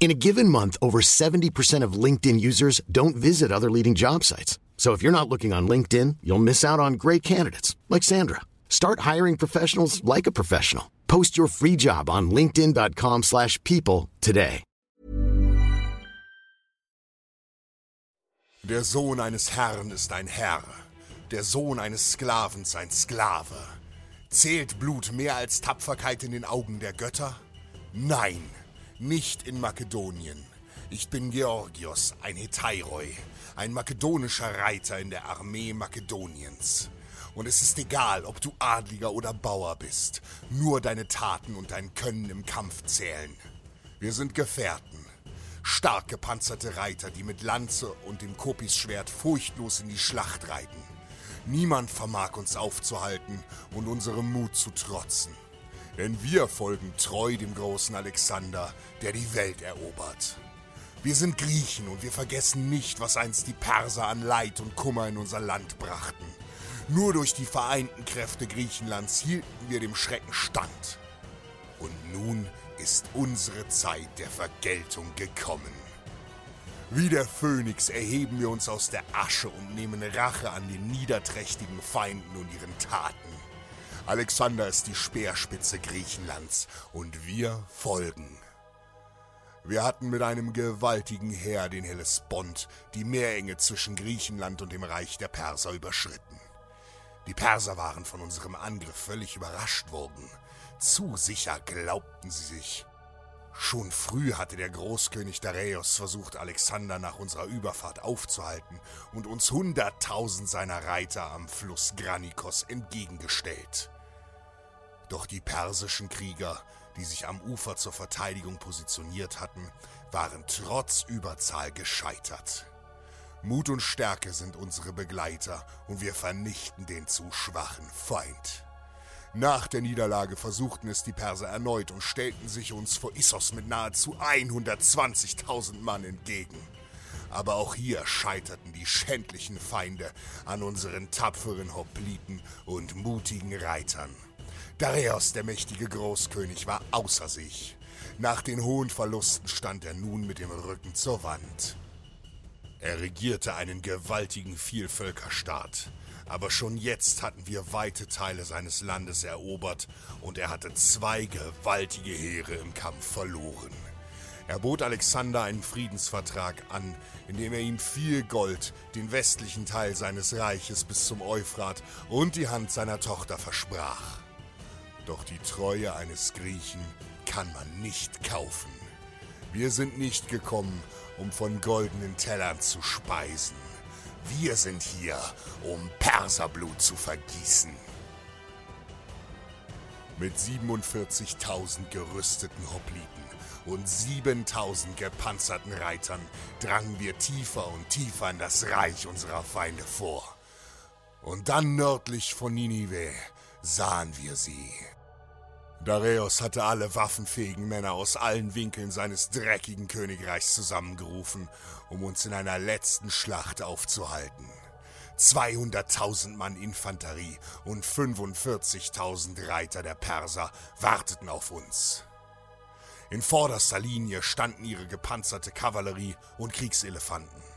In a given month, over 70% of LinkedIn users don't visit other leading job sites. So if you're not looking on LinkedIn, you'll miss out on great candidates like Sandra. Start hiring professionals like a professional. Post your free job on linkedin.com/people today. Der Sohn eines Herrn ist ein Herr, der Sohn eines Sklavens ein Sklave. Zählt Blut mehr als Tapferkeit in den Augen der Götter? Nein, nicht in Makedonien. Ich bin Georgios, ein Hetairoi, ein makedonischer Reiter in der Armee Makedoniens. Und es ist egal, ob du Adliger oder Bauer bist, nur deine Taten und dein Können im Kampf zählen. Wir sind Gefährten, stark gepanzerte Reiter, die mit Lanze und dem Kopisschwert furchtlos in die Schlacht reiten. Niemand vermag uns aufzuhalten und unserem Mut zu trotzen. Denn wir folgen treu dem großen Alexander, der die Welt erobert. Wir sind Griechen und wir vergessen nicht, was einst die Perser an Leid und Kummer in unser Land brachten. Nur durch die vereinten Kräfte Griechenlands hielten wir dem Schrecken stand. Und nun ist unsere Zeit der Vergeltung gekommen. Wie der Phönix erheben wir uns aus der Asche und nehmen Rache an den niederträchtigen Feinden und ihren Taten. Alexander ist die Speerspitze Griechenlands und wir folgen. Wir hatten mit einem gewaltigen Heer den Hellespont, die Meerenge zwischen Griechenland und dem Reich der Perser überschritten. Die Perser waren von unserem Angriff völlig überrascht worden. Zu sicher glaubten sie sich. Schon früh hatte der Großkönig Dareios versucht, Alexander nach unserer Überfahrt aufzuhalten und uns hunderttausend seiner Reiter am Fluss Granikos entgegengestellt. Doch die persischen Krieger, die sich am Ufer zur Verteidigung positioniert hatten, waren trotz Überzahl gescheitert. Mut und Stärke sind unsere Begleiter und wir vernichten den zu schwachen Feind. Nach der Niederlage versuchten es die Perser erneut und stellten sich uns vor Issos mit nahezu 120.000 Mann entgegen. Aber auch hier scheiterten die schändlichen Feinde an unseren tapferen Hopliten und mutigen Reitern. Dareios, der mächtige Großkönig, war außer sich. Nach den hohen Verlusten stand er nun mit dem Rücken zur Wand. Er regierte einen gewaltigen Vielvölkerstaat. Aber schon jetzt hatten wir weite Teile seines Landes erobert und er hatte zwei gewaltige Heere im Kampf verloren. Er bot Alexander einen Friedensvertrag an, in dem er ihm viel Gold, den westlichen Teil seines Reiches bis zum Euphrat und die Hand seiner Tochter versprach. Doch die Treue eines Griechen kann man nicht kaufen. Wir sind nicht gekommen, um von goldenen Tellern zu speisen. Wir sind hier, um Perserblut zu vergießen. Mit 47.000 gerüsteten Hopliten und 7.000 gepanzerten Reitern drangen wir tiefer und tiefer in das Reich unserer Feinde vor. Und dann nördlich von Ninive sahen wir sie. Dareios hatte alle waffenfähigen Männer aus allen Winkeln seines dreckigen Königreichs zusammengerufen, um uns in einer letzten Schlacht aufzuhalten. 200.000 Mann Infanterie und 45.000 Reiter der Perser warteten auf uns. In vorderster Linie standen ihre gepanzerte Kavallerie und Kriegselefanten.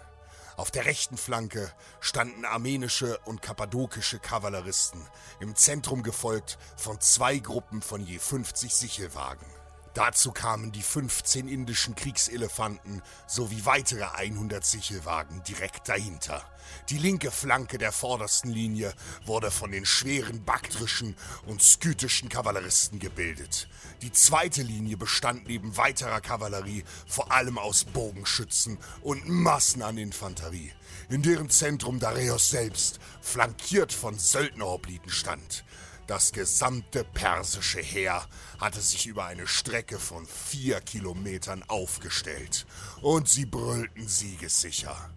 Auf der rechten Flanke standen armenische und kappadokische Kavalleristen, im Zentrum gefolgt von zwei Gruppen von je 50 Sichelwagen. Dazu kamen die 15 indischen Kriegselefanten sowie weitere 100 Sichelwagen direkt dahinter. Die linke Flanke der vordersten Linie wurde von den schweren baktrischen und skytischen Kavalleristen gebildet. Die zweite Linie bestand neben weiterer Kavallerie vor allem aus Bogenschützen und Massen an Infanterie, in deren Zentrum Dareios selbst, flankiert von Söldnerhopliten stand. Das gesamte persische Heer hatte sich über eine Strecke von vier Kilometern aufgestellt und sie brüllten siegessicher.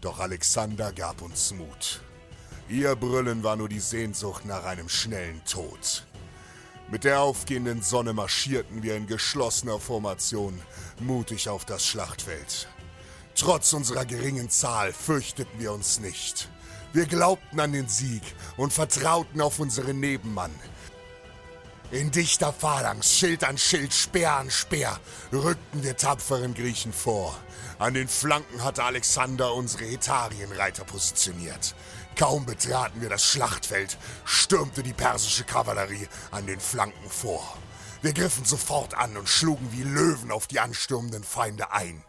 Doch Alexander gab uns Mut. Ihr Brüllen war nur die Sehnsucht nach einem schnellen Tod. Mit der aufgehenden Sonne marschierten wir in geschlossener Formation mutig auf das Schlachtfeld. Trotz unserer geringen Zahl fürchteten wir uns nicht. Wir glaubten an den Sieg und vertrauten auf unseren Nebenmann. In dichter Phalanx, Schild an Schild, Speer an Speer, rückten wir tapferen Griechen vor. An den Flanken hatte Alexander unsere Hetarienreiter positioniert. Kaum betraten wir das Schlachtfeld, stürmte die persische Kavallerie an den Flanken vor. Wir griffen sofort an und schlugen wie Löwen auf die anstürmenden Feinde ein.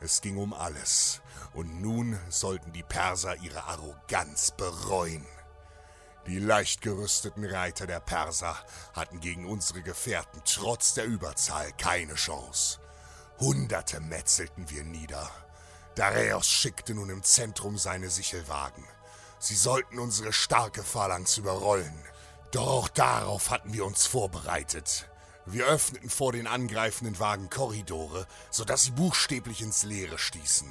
Es ging um alles. Und nun sollten die Perser ihre Arroganz bereuen. Die leicht gerüsteten Reiter der Perser hatten gegen unsere Gefährten trotz der Überzahl keine Chance. Hunderte metzelten wir nieder. Dareios schickte nun im Zentrum seine Sichelwagen. Sie sollten unsere starke Phalanx überrollen. Doch auch darauf hatten wir uns vorbereitet. Wir öffneten vor den angreifenden Wagen Korridore, sodass sie buchstäblich ins Leere stießen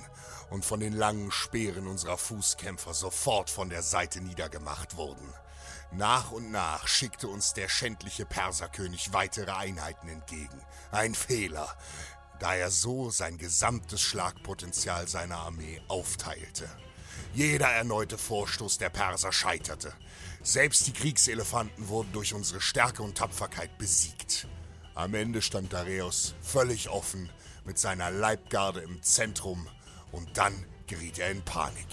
und von den langen Speeren unserer Fußkämpfer sofort von der Seite niedergemacht wurden. Nach und nach schickte uns der schändliche Perserkönig weitere Einheiten entgegen. Ein Fehler, da er so sein gesamtes Schlagpotenzial seiner Armee aufteilte. Jeder erneute Vorstoß der Perser scheiterte. Selbst die Kriegselefanten wurden durch unsere Stärke und Tapferkeit besiegt. Am Ende stand Dareios völlig offen mit seiner Leibgarde im Zentrum und dann geriet er in Panik.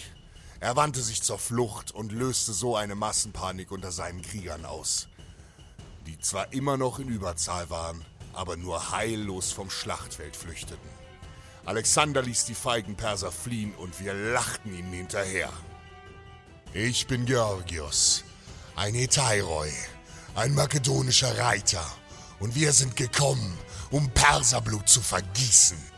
Er wandte sich zur Flucht und löste so eine Massenpanik unter seinen Kriegern aus, die zwar immer noch in Überzahl waren, aber nur heillos vom Schlachtfeld flüchteten. Alexander ließ die feigen Perser fliehen und wir lachten ihnen hinterher. Ich bin Georgios, ein Etairoi, ein makedonischer Reiter, und wir sind gekommen, um Perserblut zu vergießen.